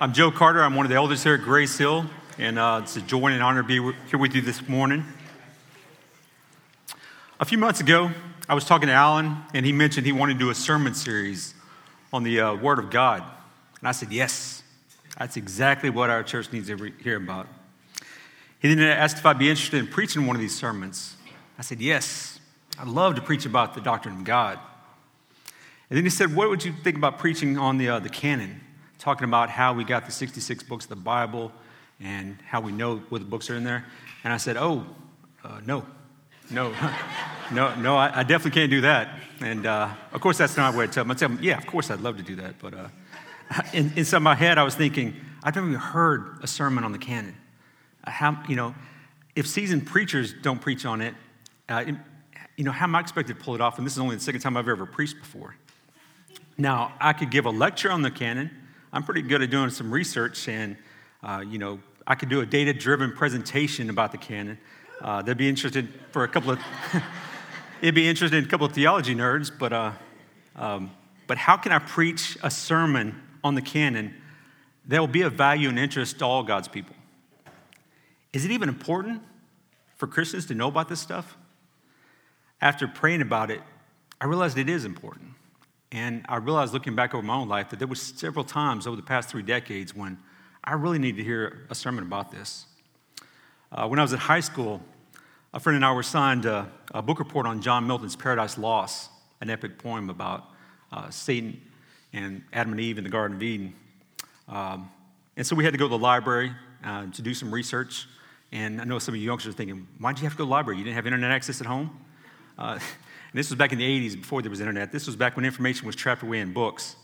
I'm Joe Carter. I'm one of the elders here at Grace Hill, and uh, it's a joy and honor to be here with you this morning. A few months ago, I was talking to Alan, and he mentioned he wanted to do a sermon series on the uh, Word of God. And I said, Yes, that's exactly what our church needs to re- hear about. He then asked if I'd be interested in preaching one of these sermons. I said, Yes, I'd love to preach about the doctrine of God. And then he said, What would you think about preaching on the, uh, the canon? Talking about how we got the 66 books of the Bible and how we know what the books are in there. And I said, Oh, uh, no, no, no, no, I, I, definitely can't do that. And uh, of course, that's not what I tell him. I tell him, Yeah, of course, I'd love to do that. But uh, in, inside my head, I was thinking, I've never even heard a sermon on the canon. Uh, how, you know, if seasoned preachers don't preach on it, uh, you know, how am I expected to pull it off? And this is only the second time I've ever preached before. Now, I could give a lecture on the canon. I'm pretty good at doing some research, and, uh, you know, I could do a data driven presentation about the canon. Uh, that'd be interested for a couple of, it'd be interesting in a couple of theology nerds, but, uh, um, but how can I preach a sermon on the canon that will be of value and interest to all God's people? Is it even important for Christians to know about this stuff? After praying about it, I realized it is important. And I realized looking back over my own life that there were several times over the past three decades when I really needed to hear a sermon about this. Uh, when I was at high school, a friend and I were assigned a, a, book report on John Milton's Paradise Lost, an epic poem about uh, Satan and Adam and Eve in the Garden of Eden. Um, and so we had to go to the library uh, to do some research. And I know some of you youngsters are thinking, why did you have to go to the library? You didn't have internet access at home? And this was back in the 80s before there was internet. This was back when information was trapped away in books.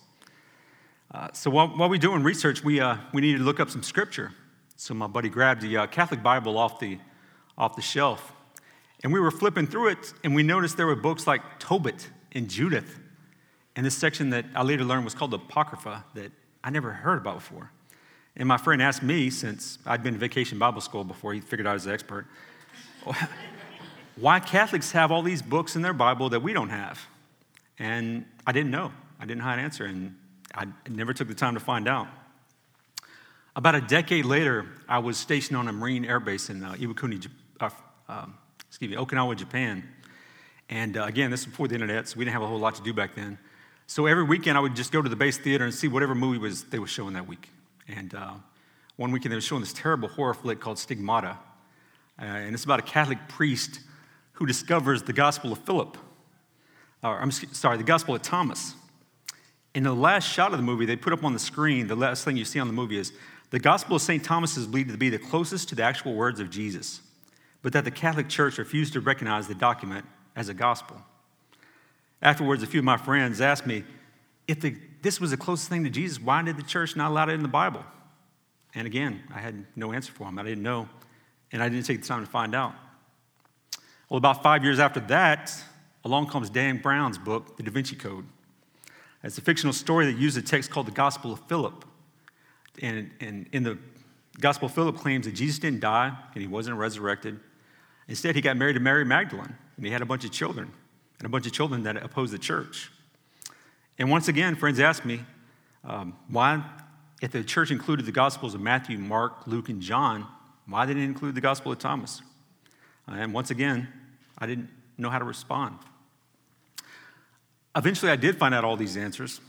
Uh, so while, while we were doing research, we, uh, we needed to look up some scripture. So my buddy grabbed the uh, Catholic Bible off the, off the shelf. And we were flipping through it, and we noticed there were books like Tobit and Judith. And this section that I later learned was called the Apocrypha that I never heard about before. And my friend asked me, since I'd been to vacation Bible school before, he figured out I was an expert, why Catholics have all these books in their Bible that we don't have. And I didn't know. I didn't know how to answer, and I never took the time to find out. About a decade later, I was stationed on a Marine Air Base in uh, Iwakuni, uh, uh, excuse me, Okinawa, Japan. And uh, again, this was before the internet, so we didn't have a whole lot to do back then. So every weekend, I would just go to the base theater and see whatever movie was they were showing that week. And uh, one weekend, they were showing this terrible horror flick called Stigmata. Uh, and it's about a Catholic priest who discovers the Gospel of Philip, or I'm sorry, the Gospel of Thomas. In the last shot of the movie, they put up on the screen, the last thing you see on the movie is the Gospel of St. Thomas is believed to be the closest to the actual words of Jesus, but that the Catholic Church refused to recognize the document as a gospel. Afterwards, a few of my friends asked me, if the, this was the closest thing to Jesus, why did the church not allow it in the Bible? And again, I had no answer for them. I didn't know, and I didn't take the time to find out. Well, about five years after that, along comes Dan Brown's book, The Da Vinci Code. It's a fictional story that uses a text called the Gospel of Philip. And, and in the Gospel of Philip claims that Jesus didn't die and he wasn't resurrected. Instead, he got married to Mary Magdalene and he had a bunch of children and a bunch of children that opposed the church. And once again, friends ask me, um, why, if the church included the Gospels of Matthew, Mark, Luke, and John, why didn't it include the Gospel of Thomas? And once again, I didn't know how to respond. Eventually, I did find out all these answers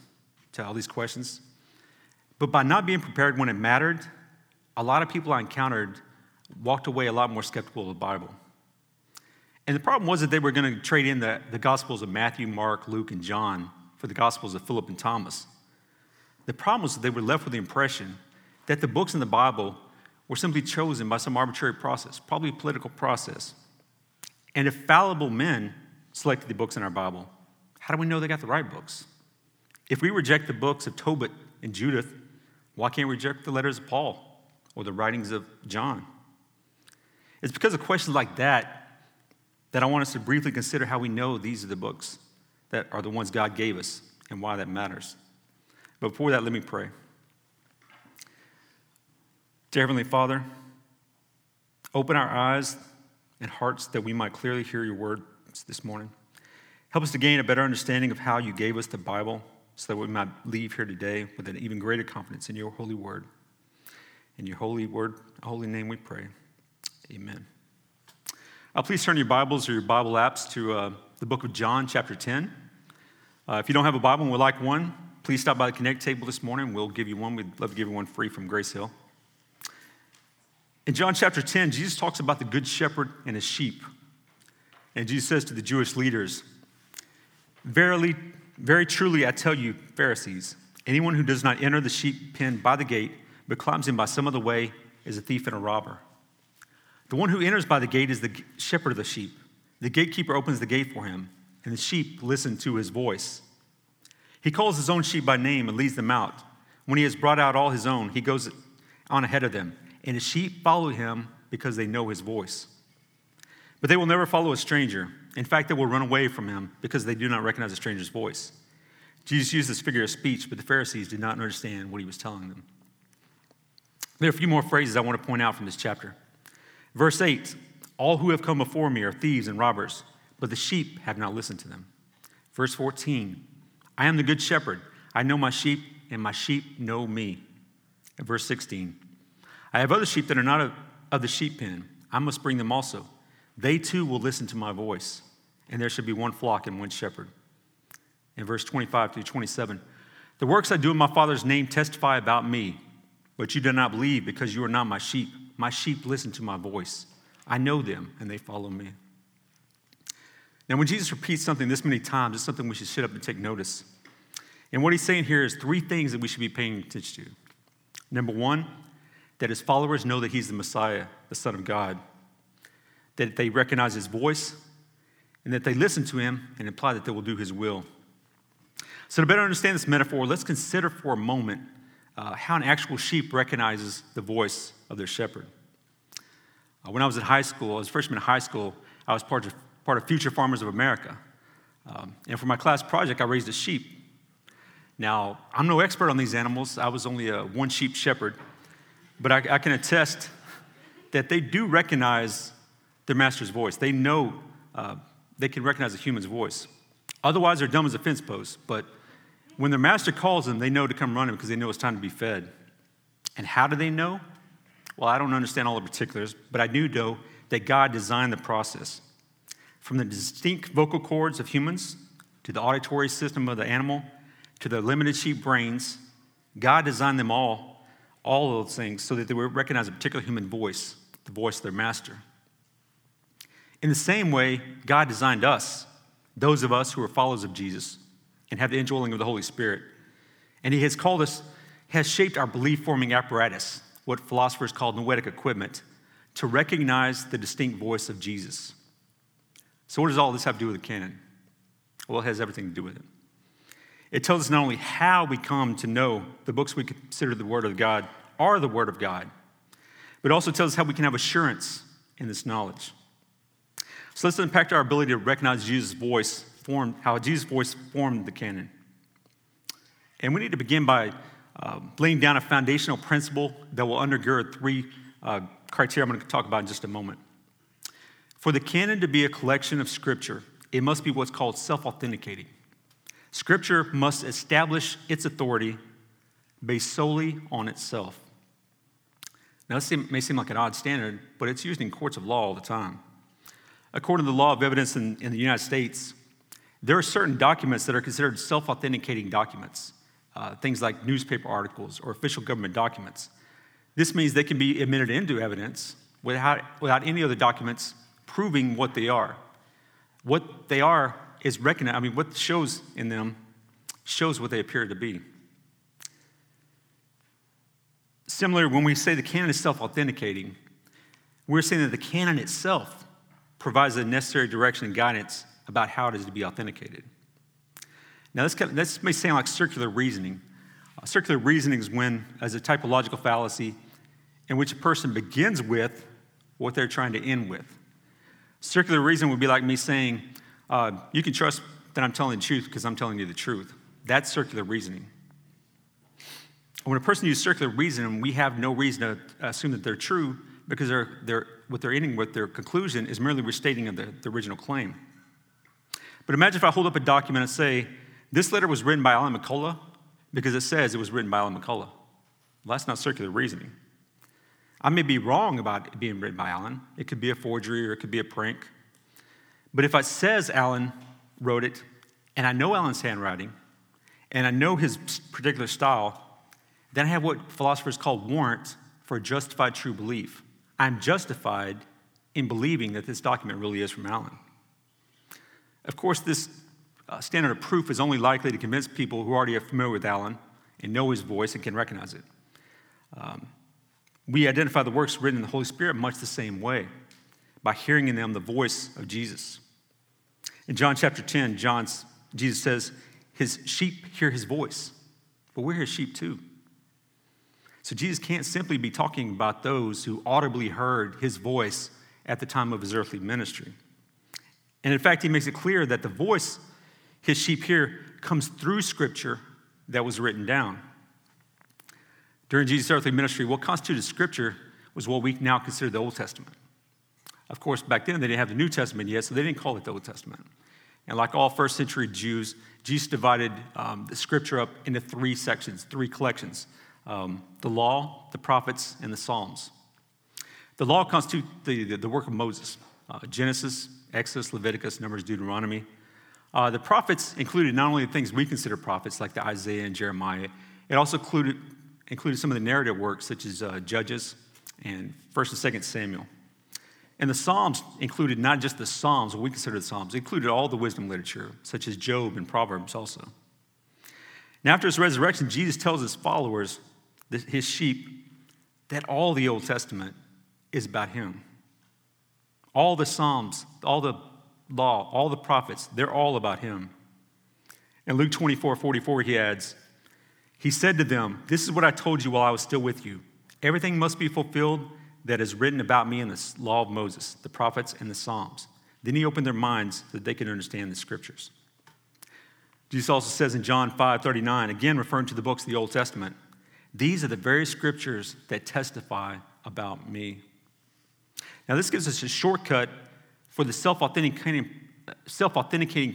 to all these questions. But by not being prepared when it mattered, a lot of people I encountered walked away a lot more skeptical of the Bible. And the problem was that they were going to trade in the, the Gospels of Matthew, Mark, Luke, and John for the Gospels of Philip and Thomas. The problem was that they were left with the impression that the books in the Bible were simply chosen by some arbitrary process, probably a political process. And if fallible men selected the books in our Bible, how do we know they got the right books? If we reject the books of Tobit and Judith, why can't we reject the letters of Paul or the writings of John? It's because of questions like that that I want us to briefly consider how we know these are the books that are the ones God gave us and why that matters. But before that, let me pray. Dear Heavenly Father, open our eyes and hearts that we might clearly hear your words this morning. Help us to gain a better understanding of how you gave us the Bible so that we might leave here today with an even greater confidence in your holy word. In your holy word, holy name we pray. Amen. Uh, please turn your Bibles or your Bible apps to uh, the book of John, chapter 10. Uh, if you don't have a Bible and would like one, please stop by the Connect table this morning. We'll give you one. We'd love to give you one free from Grace Hill. In John chapter 10, Jesus talks about the good shepherd and his sheep. And Jesus says to the Jewish leaders, Verily, very truly, I tell you, Pharisees, anyone who does not enter the sheep pen by the gate, but climbs in by some other way, is a thief and a robber. The one who enters by the gate is the shepherd of the sheep. The gatekeeper opens the gate for him, and the sheep listen to his voice. He calls his own sheep by name and leads them out. When he has brought out all his own, he goes on ahead of them, and his sheep follow him because they know his voice. But they will never follow a stranger. In fact, they will run away from him because they do not recognize a stranger's voice. Jesus used this figure of speech, but the Pharisees did not understand what he was telling them. There are a few more phrases I want to point out from this chapter. Verse 8 All who have come before me are thieves and robbers, but the sheep have not listened to them. Verse 14 I am the good shepherd. I know my sheep, and my sheep know me. And verse 16 I have other sheep that are not of the sheep pen. I must bring them also. They too will listen to my voice, and there should be one flock and one shepherd. In verse 25 through 27, the works I do in my Father's name testify about me, but you do not believe because you are not my sheep. My sheep listen to my voice. I know them, and they follow me. Now, when Jesus repeats something this many times, it's something we should sit up and take notice. And what he's saying here is three things that we should be paying attention to. Number one, that his followers know that he's the Messiah, the Son of God that they recognize his voice, and that they listen to him and imply that they will do his will. So, to better understand this metaphor, let's consider for a moment uh, how an actual sheep recognizes the voice of their shepherd. Uh, when I was in high school, I was a freshman in high school, I was part of, part of Future Farmers of America. Um, and for my class project, I raised a sheep. Now, I'm no expert on these animals, I was only a one sheep shepherd, but I, I can attest that they do recognize their master's voice. They know, uh, they can recognize a human's voice. Otherwise, they're dumb as a fence post. But when their master calls them, they know to come running because they know it's time to be fed. And how do they know? Well, I don't understand all the particulars, but I do know that God designed the process. From the distinct vocal cords of humans to the auditory system of the animal to the limited sheep brains, God designed them all, all of those things, so that they would recognize a particular human voice, the voice of their master. In the same way, God designed us, those of us who are followers of Jesus and have the indwelling of the Holy Spirit. And He has called us, has shaped our belief forming apparatus, what philosophers call noetic equipment, to recognize the distinct voice of Jesus. So, what does all this have to do with the canon? Well, it has everything to do with it. It tells us not only how we come to know the books we consider the Word of God are the Word of God, but also tells us how we can have assurance in this knowledge. So let's unpack our ability to recognize Jesus' voice, formed, how Jesus' voice formed the canon. And we need to begin by uh, laying down a foundational principle that will undergird three uh, criteria I'm going to talk about in just a moment. For the canon to be a collection of Scripture, it must be what's called self authenticating. Scripture must establish its authority based solely on itself. Now, this may seem like an odd standard, but it's used in courts of law all the time. According to the law of evidence in, in the United States, there are certain documents that are considered self authenticating documents, uh, things like newspaper articles or official government documents. This means they can be admitted into evidence without, without any other documents proving what they are. What they are is recognized, I mean, what shows in them shows what they appear to be. Similar, when we say the canon is self authenticating, we're saying that the canon itself provides the necessary direction and guidance about how it is to be authenticated. Now, this, kind of, this may sound like circular reasoning. Uh, circular reasoning is when, as a typological fallacy, in which a person begins with what they're trying to end with. Circular reasoning would be like me saying, uh, You can trust that I'm telling the truth because I'm telling you the truth. That's circular reasoning. When a person uses circular reasoning, we have no reason to assume that they're true because they're, they're, what they're ending with, their conclusion, is merely restating of the, the original claim. But imagine if I hold up a document and say This letter was written by Alan McCullough because it says it was written by Alan McCullough. Well, that's not circular reasoning. I may be wrong about it being written by Alan. It could be a forgery or it could be a prank. But if it says Alan wrote it, and I know Alan's handwriting, and I know his particular style, then I have what philosophers call warrant for justified true belief. I'm justified in believing that this document really is from Alan. Of course, this uh, standard of proof is only likely to convince people who already are familiar with Alan and know his voice and can recognize it. Um, we identify the works written in the Holy Spirit much the same way by hearing in them the voice of Jesus. In John chapter 10, John's, Jesus says, His sheep hear his voice, but we're his sheep too. So Jesus can't simply be talking about those who audibly heard his voice at the time of his earthly ministry. And in fact, he makes it clear that the voice his sheep hear comes through scripture that was written down. During Jesus' earthly ministry, what constituted scripture was what we now consider the Old Testament. Of course, back then they didn't have the New Testament yet, so they didn't call it the Old Testament. And like all first century Jews, Jesus divided um, the scripture up into three sections, three collections um, the law, the prophets, and the Psalms. The law constitutes the, the, the work of Moses uh, Genesis, Exodus, Leviticus, Numbers, Deuteronomy. Uh, the prophets included not only the things we consider prophets, like the Isaiah and Jeremiah, it also included, included some of the narrative works, such as uh, Judges and 1st and 2nd Samuel. And the Psalms included not just the Psalms, what we consider the Psalms, included all the wisdom literature, such as Job and Proverbs also. Now, after his resurrection, Jesus tells his followers, his sheep, that all the Old Testament is about him. All the Psalms, all the law, all the prophets, they're all about him. In Luke 24 44, he adds, He said to them, This is what I told you while I was still with you. Everything must be fulfilled that is written about me in the law of Moses, the prophets, and the Psalms. Then he opened their minds so that they could understand the scriptures. Jesus also says in John 5 39, again referring to the books of the Old Testament, these are the very scriptures that testify about me. Now, this gives us a shortcut for the self authenticating,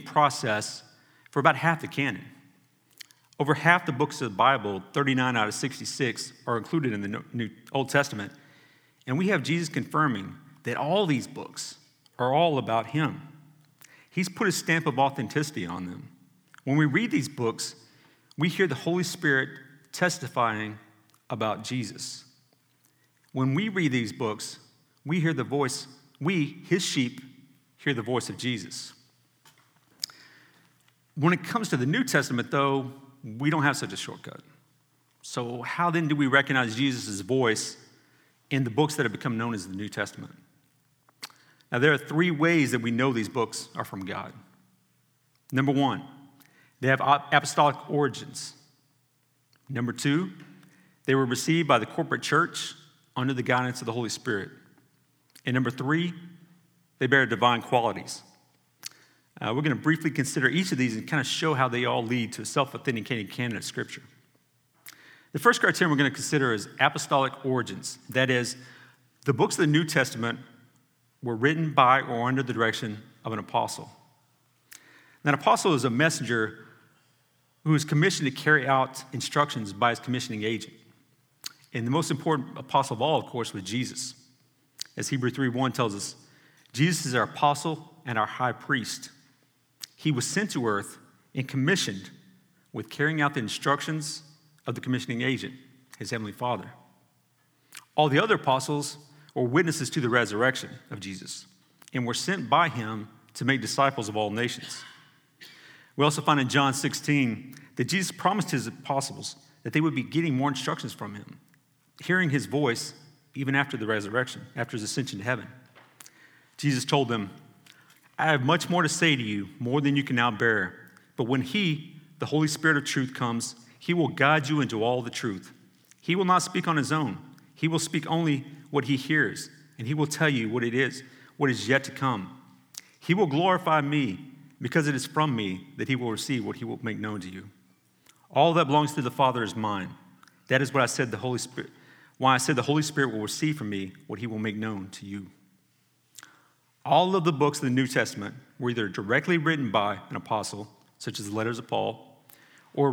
process for about half the canon. Over half the books of the Bible, 39 out of 66, are included in the New Old Testament. And we have Jesus confirming that all these books are all about him. He's put a stamp of authenticity on them. When we read these books, we hear the Holy Spirit testifying about Jesus. When we read these books, we hear the voice, we, his sheep, hear the voice of Jesus. When it comes to the New Testament, though, we don't have such a shortcut. So, how then do we recognize Jesus' voice in the books that have become known as the New Testament? Now, there are three ways that we know these books are from God. Number one, they have apostolic origins. Number two, they were received by the corporate church under the guidance of the Holy Spirit. And number three, they bear divine qualities. Uh, we're going to briefly consider each of these and kind of show how they all lead to a self authenticating canon of Scripture. The first criterion we're going to consider is apostolic origins. That is, the books of the New Testament were written by or under the direction of an apostle. Now, an apostle is a messenger who is commissioned to carry out instructions by his commissioning agent. And the most important apostle of all, of course, was Jesus. As Hebrew 3:1 tells us, Jesus is our apostle and our high priest. He was sent to earth and commissioned with carrying out the instructions of the commissioning agent, his heavenly Father. All the other apostles were witnesses to the resurrection of Jesus and were sent by him to make disciples of all nations. We also find in John 16 that Jesus promised his apostles that they would be getting more instructions from him, hearing his voice even after the resurrection, after his ascension to heaven. Jesus told them, I have much more to say to you, more than you can now bear. But when he, the Holy Spirit of truth, comes, he will guide you into all the truth. He will not speak on his own. He will speak only what he hears, and he will tell you what it is, what is yet to come. He will glorify me, because it is from me that he will receive what he will make known to you. All that belongs to the Father is mine. That is what I said the Holy Spirit why I said the Holy Spirit will receive from me what he will make known to you. All of the books of the New Testament were either directly written by an apostle, such as the letters of Paul, or,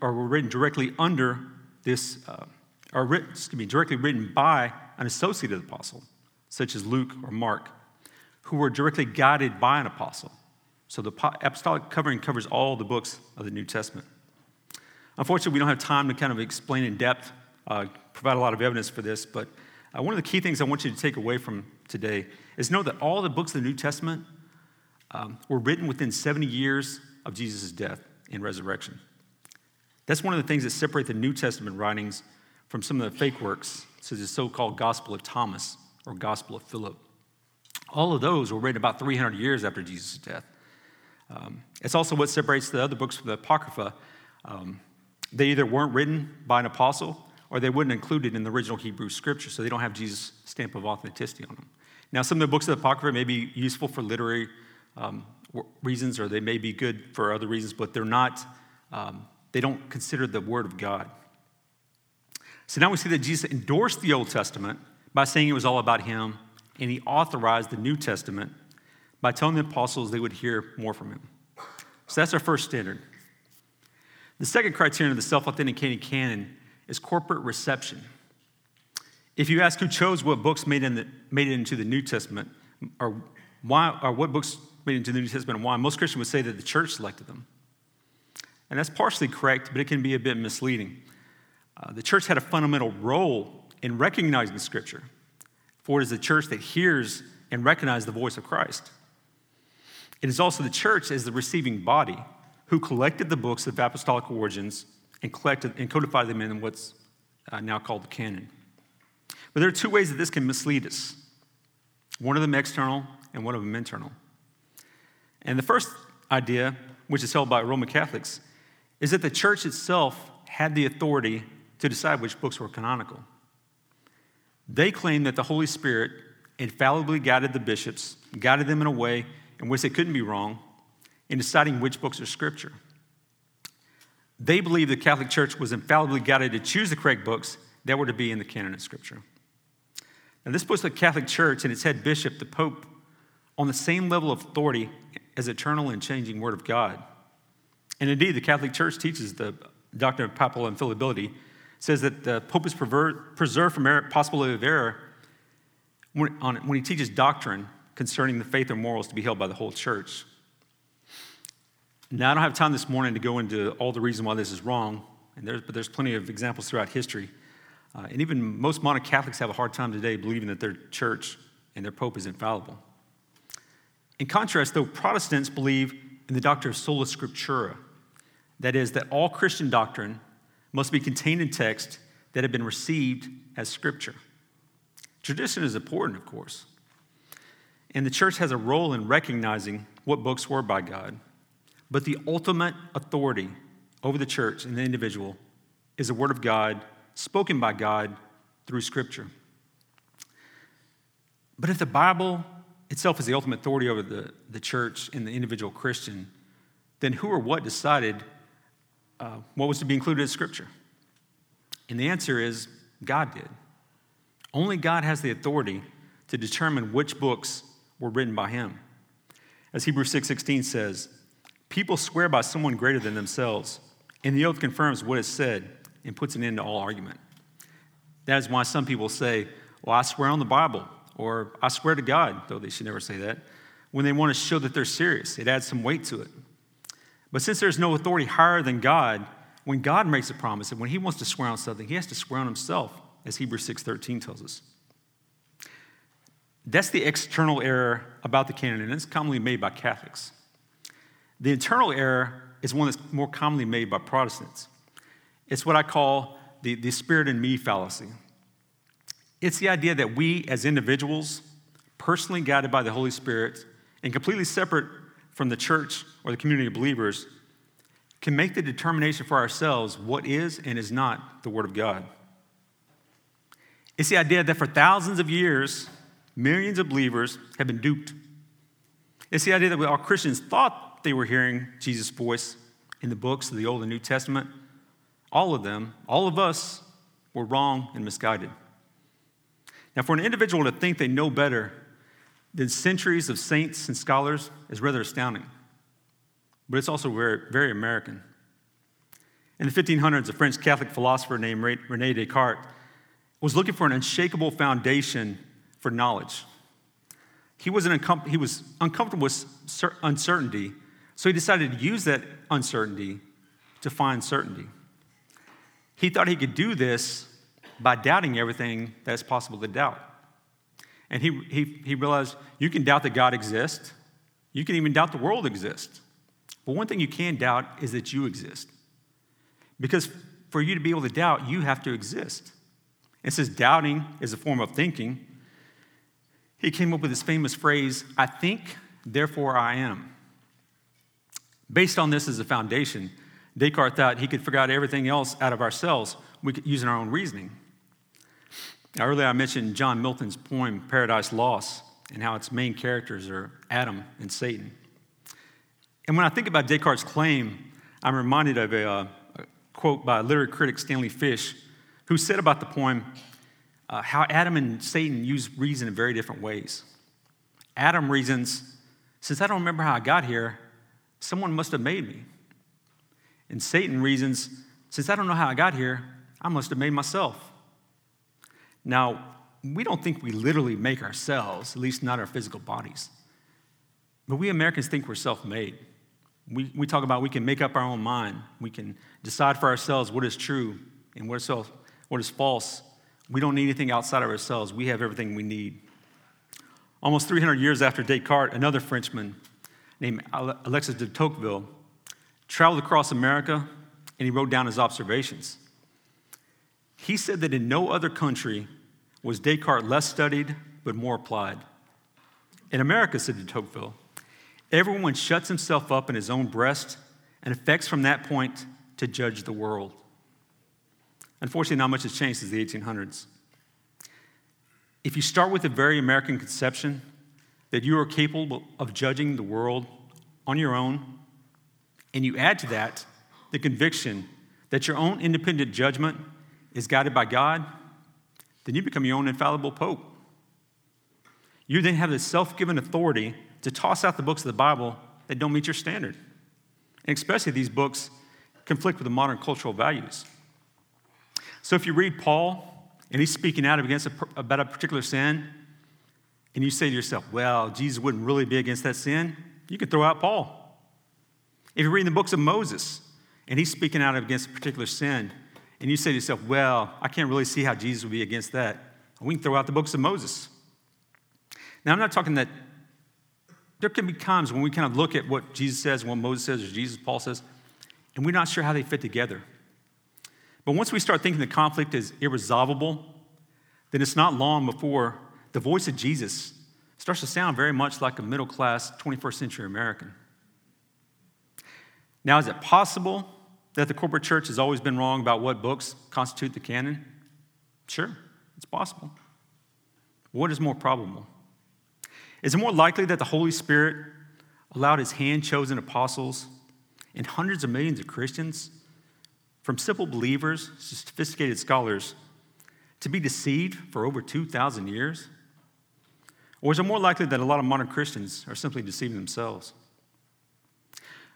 or were written directly under this, uh, or written, excuse me, directly written by an associate of the apostle, such as Luke or Mark, who were directly guided by an apostle. So the apostolic covering covers all the books of the New Testament. Unfortunately, we don't have time to kind of explain in depth, uh, provide a lot of evidence for this, but uh, one of the key things I want you to take away from today is know that all the books of the New Testament um, were written within 70 years of Jesus' death and resurrection. That's one of the things that separate the New Testament writings from some of the fake works, such as the so called Gospel of Thomas or Gospel of Philip. All of those were written about 300 years after Jesus' death. Um, it's also what separates the other books from the Apocrypha. Um, they either weren't written by an apostle or they wouldn't include it in the original Hebrew scripture, so they don't have Jesus' stamp of authenticity on them. Now, some of the books of the Apocrypha may be useful for literary um, reasons or they may be good for other reasons, but they're not, um, they don't consider the Word of God. So now we see that Jesus endorsed the Old Testament by saying it was all about Him, and He authorized the New Testament by telling the apostles they would hear more from Him. So that's our first standard. The second criterion of the self authenticating canon is corporate reception. If you ask who chose what books made, the, made it into the New Testament, or, why, or what books made it into the New Testament and why, most Christians would say that the church selected them. And that's partially correct, but it can be a bit misleading. Uh, the church had a fundamental role in recognizing Scripture, for it is the church that hears and recognizes the voice of Christ. It is also the church as the receiving body who collected the books of apostolic origins and collected and codified them in what's uh, now called the canon. But there are two ways that this can mislead us one of them external and one of them internal. And the first idea, which is held by Roman Catholics, is that the church itself had the authority to decide which books were canonical. They claim that the Holy Spirit infallibly guided the bishops, guided them in a way in which they couldn't be wrong, in deciding which books are scripture. They believe the Catholic Church was infallibly guided to choose the correct books that were to be in the canon of Scripture. Now, this puts the Catholic Church and its head bishop, the Pope, on the same level of authority as eternal and changing Word of God. And indeed, the Catholic Church teaches the doctrine of papal infallibility, says that the Pope is preserved from error, possibility of error when, on, when he teaches doctrine concerning the faith or morals to be held by the whole church. Now, I don't have time this morning to go into all the reasons why this is wrong, and there's, but there's plenty of examples throughout history. Uh, and even most modern Catholics have a hard time today believing that their church and their pope is infallible. In contrast, though, Protestants believe in the doctrine of sola scriptura, that is, that all Christian doctrine must be contained in text that have been received as scripture. Tradition is important, of course, and the church has a role in recognizing what books were by God but the ultimate authority over the church and the individual is the Word of God spoken by God through Scripture. But if the Bible itself is the ultimate authority over the, the church and the individual Christian, then who or what decided uh, what was to be included in Scripture? And the answer is God did. Only God has the authority to determine which books were written by Him. As Hebrews 6:16 says, People swear by someone greater than themselves, and the oath confirms what is said and puts an end to all argument. That is why some people say, Well, I swear on the Bible, or I swear to God, though they should never say that, when they want to show that they're serious. It adds some weight to it. But since there's no authority higher than God, when God makes a promise, and when He wants to swear on something, He has to swear on Himself, as Hebrews 6.13 tells us. That's the external error about the canon, and it's commonly made by Catholics. The internal error is one that's more commonly made by Protestants. It's what I call the, the spirit in me fallacy. It's the idea that we, as individuals, personally guided by the Holy Spirit and completely separate from the church or the community of believers, can make the determination for ourselves what is and is not the Word of God. It's the idea that for thousands of years, millions of believers have been duped. It's the idea that all Christians thought they were hearing Jesus' voice in the books of the Old and New Testament, all of them, all of us, were wrong and misguided. Now, for an individual to think they know better than centuries of saints and scholars is rather astounding, but it's also very, very American. In the 1500s, a French Catholic philosopher named Rene Descartes was looking for an unshakable foundation for knowledge. He was, uncom- he was uncomfortable with uncertainty, so he decided to use that uncertainty to find certainty. He thought he could do this by doubting everything that's possible to doubt. And he, he, he realized you can doubt that God exists, you can even doubt the world exists. But one thing you can doubt is that you exist. Because for you to be able to doubt, you have to exist. And since doubting is a form of thinking, he came up with this famous phrase I think, therefore I am. Based on this as a foundation, Descartes thought he could figure out everything else out of ourselves using our own reasoning. Earlier I mentioned John Milton's poem, Paradise Lost, and how its main characters are Adam and Satan. And when I think about Descartes' claim, I'm reminded of a, uh, a quote by literary critic Stanley Fish, who said about the poem uh, how Adam and Satan use reason in very different ways. Adam reasons, since I don't remember how I got here, someone must have made me. And Satan reasons, since I don't know how I got here, I must have made myself. Now, we don't think we literally make ourselves, at least not our physical bodies. But we Americans think we're self made. We, we talk about we can make up our own mind, we can decide for ourselves what is true and what is, self, what is false. We don't need anything outside of ourselves, we have everything we need. Almost 300 years after Descartes, another Frenchman named Alexis de Tocqueville traveled across America and he wrote down his observations. He said that in no other country was Descartes less studied but more applied. In America, said de Tocqueville, everyone shuts himself up in his own breast and affects from that point to judge the world. Unfortunately, not much has changed since the 1800s. If you start with a very American conception that you are capable of judging the world on your own, and you add to that the conviction that your own independent judgment is guided by God, then you become your own infallible pope. You then have the self given authority to toss out the books of the Bible that don't meet your standard. And especially these books conflict with the modern cultural values. So if you read Paul and he's speaking out against a, about a particular sin, and you say to yourself, well, Jesus wouldn't really be against that sin, you can throw out Paul. If you read the books of Moses and he's speaking out against a particular sin, and you say to yourself, well, I can't really see how Jesus would be against that, we can throw out the books of Moses. Now, I'm not talking that there can be times when we kind of look at what Jesus says, what Moses says, or Jesus, Paul says, and we're not sure how they fit together. But once we start thinking the conflict is irresolvable, then it's not long before the voice of Jesus starts to sound very much like a middle class 21st century American. Now, is it possible that the corporate church has always been wrong about what books constitute the canon? Sure, it's possible. What is more probable? Is it more likely that the Holy Spirit allowed his hand chosen apostles and hundreds of millions of Christians, from simple believers to sophisticated scholars, to be deceived for over 2,000 years? Or is it more likely that a lot of modern Christians are simply deceiving themselves?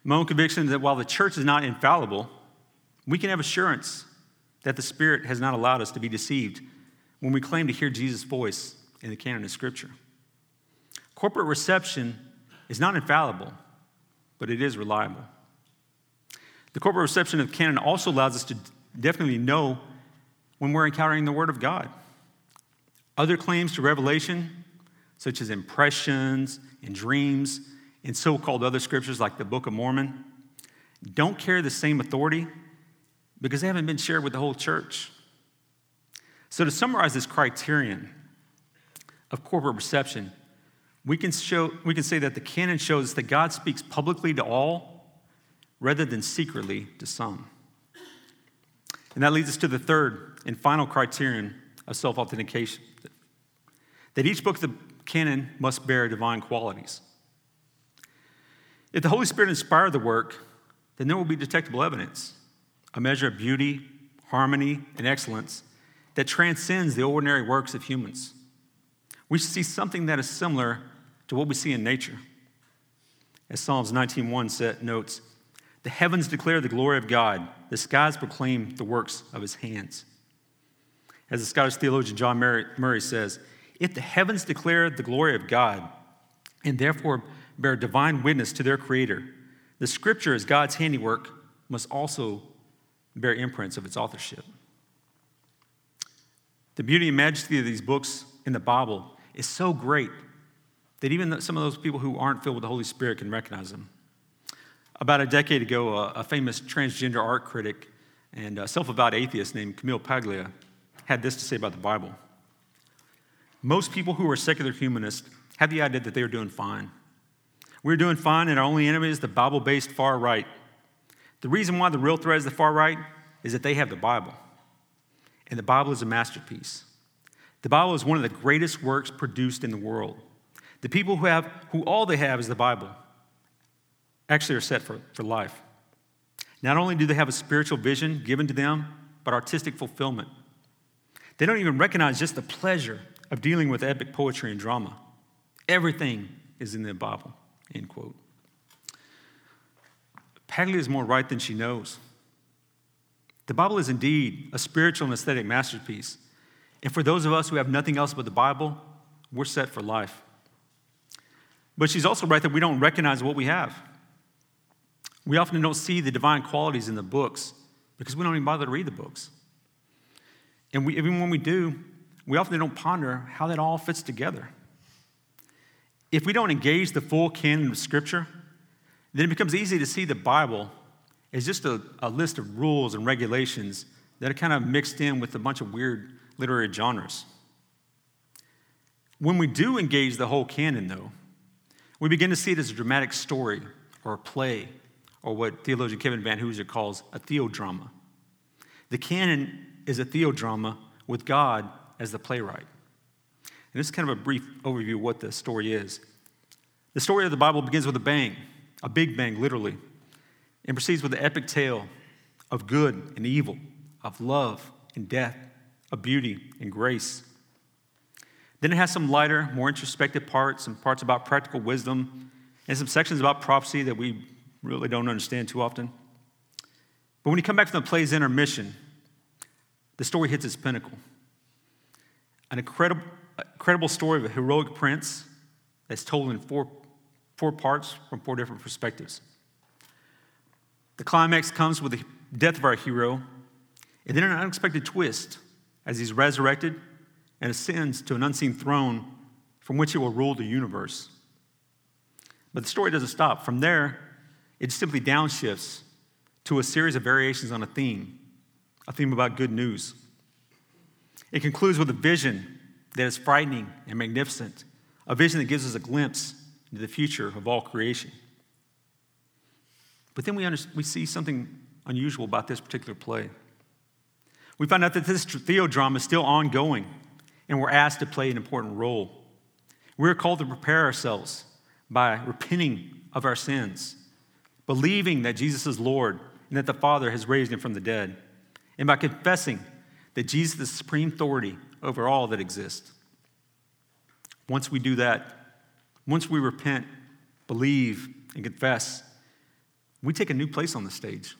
My own conviction is that while the church is not infallible, we can have assurance that the Spirit has not allowed us to be deceived when we claim to hear Jesus' voice in the canon of Scripture. Corporate reception is not infallible, but it is reliable. The corporate reception of canon also allows us to definitely know when we're encountering the Word of God. Other claims to revelation, such as impressions and dreams, in so called other scriptures like the Book of Mormon don't carry the same authority because they haven't been shared with the whole church. So, to summarize this criterion of corporate reception, we can, show, we can say that the canon shows that God speaks publicly to all rather than secretly to some. And that leads us to the third and final criterion of self authentication that each book of the canon must bear divine qualities. If the Holy Spirit inspired the work, then there will be detectable evidence, a measure of beauty, harmony, and excellence that transcends the ordinary works of humans. We see something that is similar to what we see in nature. As Psalms 19:1 notes, The heavens declare the glory of God, the skies proclaim the works of his hands. As the Scottish theologian John Murray says, if the heavens declare the glory of God and therefore bear divine witness to their Creator, the scripture as God's handiwork must also bear imprints of its authorship. The beauty and majesty of these books in the Bible is so great that even some of those people who aren't filled with the Holy Spirit can recognize them. About a decade ago, a, famous transgender art critic and self avowed atheist named Camille Paglia had this to say about the Bible. Most people who are secular humanists have the idea that they are doing fine. We're doing fine, and our only enemy is the Bible based far right. The reason why the real threat is the far right is that they have the Bible. And the Bible is a masterpiece. The Bible is one of the greatest works produced in the world. The people who have, who all they have is the Bible, actually are set for, for life. Not only do they have a spiritual vision given to them, but artistic fulfillment. They don't even recognize just the pleasure of dealing with epic poetry and drama. Everything is in the Bible, end quote. Paglia is more right than she knows. The Bible is indeed a spiritual and aesthetic masterpiece. And for those of us who have nothing else but the Bible, we're set for life. But she's also right that we don't recognize what we have. We often don't see the divine qualities in the books because we don't even bother to read the books. And we, even when we do, we often don't ponder how that all fits together. If we don't engage the full canon of Scripture, then it becomes easy to see the Bible as just a, a list of rules and regulations that are kind of mixed in with a bunch of weird literary genres. When we do engage the whole canon, though, we begin to see it as a dramatic story or a play or what theologian Kevin Vanhoozer calls a theodrama. The canon is a theodrama with God as the playwright. And this is kind of a brief overview of what the story is. The story of the Bible begins with a bang, a big bang, literally, and proceeds with the epic tale of good and evil, of love and death, of beauty and grace. Then it has some lighter, more introspective parts, some parts about practical wisdom, and some sections about prophecy that we really don't understand too often. But when you come back from the play's intermission, the story hits its pinnacle. An incredible, incredible story of a heroic prince that's told in four, four parts from four different perspectives. The climax comes with the death of our hero, and then an unexpected twist as he's resurrected and ascends to an unseen throne from which he will rule the universe. But the story doesn't stop. From there, it simply downshifts to a series of variations on a theme, a theme about good news. It concludes with a vision that is frightening and magnificent, a vision that gives us a glimpse into the future of all creation. But then we, under, we see something unusual about this particular play. We find out that this theodrama is still ongoing, and we're asked to play an important role. We're called to prepare ourselves by repenting of our sins, believing that Jesus is Lord and that the Father has raised him from the dead, and by confessing that Jesus is the supreme authority over all that exists. Once we do that, once we repent, believe, and confess, we take a new place on the stage.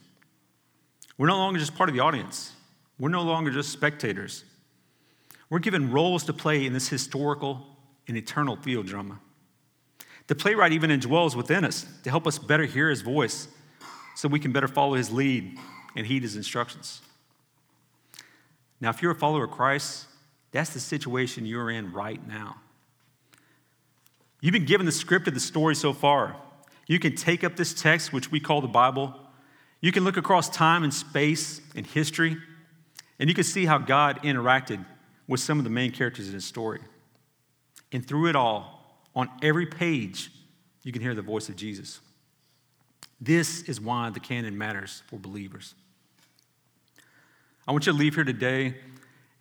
We're no longer just part of the audience, we're no longer just spectators. We're given roles to play in this historical and eternal theodrama. The playwright even indwells within us to help us better hear his voice so we can better follow his lead and heed his instructions. Now, if you're a follower of Christ, that's the situation you're in right now. You've been given the script of the story so far. You can take up this text, which we call the Bible. You can look across time and space and history, and you can see how God interacted with some of the main characters in his story. And through it all, on every page, you can hear the voice of Jesus. This is why the canon matters for believers. I want you to leave here today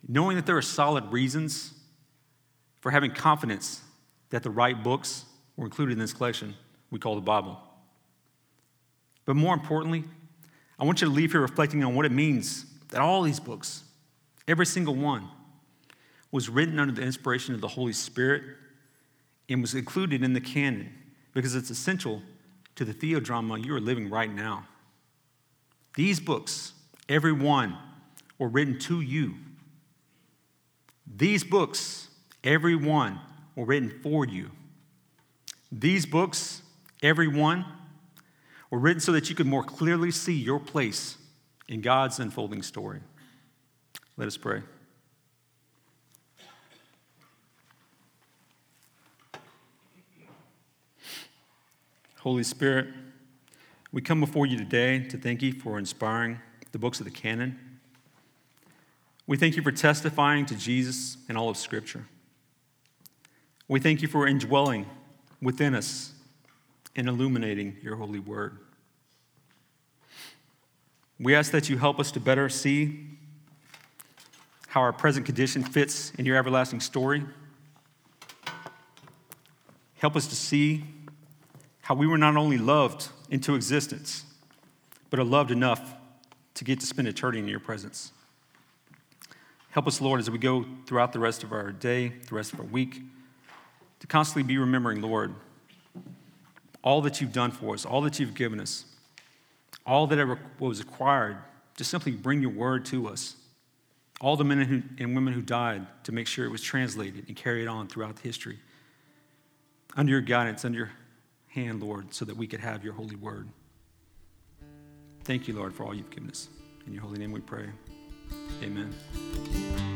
knowing that there are solid reasons for having confidence that the right books were included in this collection we call the Bible. But more importantly, I want you to leave here reflecting on what it means that all these books, every single one, was written under the inspiration of the Holy Spirit and was included in the canon because it's essential to the theodrama you are living right now These books, every one, were written to you. These books, every one, were written for you. These books, every one, were written so that you could more clearly see your place in God's unfolding story. Let us pray. Holy Spirit, we come before you today to thank you for inspiring the books of the canon. We thank you for testifying to Jesus in all of Scripture. We thank you for indwelling within us and illuminating your holy word. We ask that you help us to better see how our present condition fits in your everlasting story. Help us to see how we were not only loved into existence, but are loved enough to get to spend eternity in your presence. Help us, Lord, as we go throughout the rest of our day, the rest of our week, to constantly be remembering, Lord, all that you've done for us, all that you've given us, all that was required to simply bring your word to us, all the men and women who died to make sure it was translated and carried on throughout history. Under your guidance, under your hand, Lord, so that we could have your holy word. Thank you, Lord, for all you've given us. In your holy name we pray. Amen.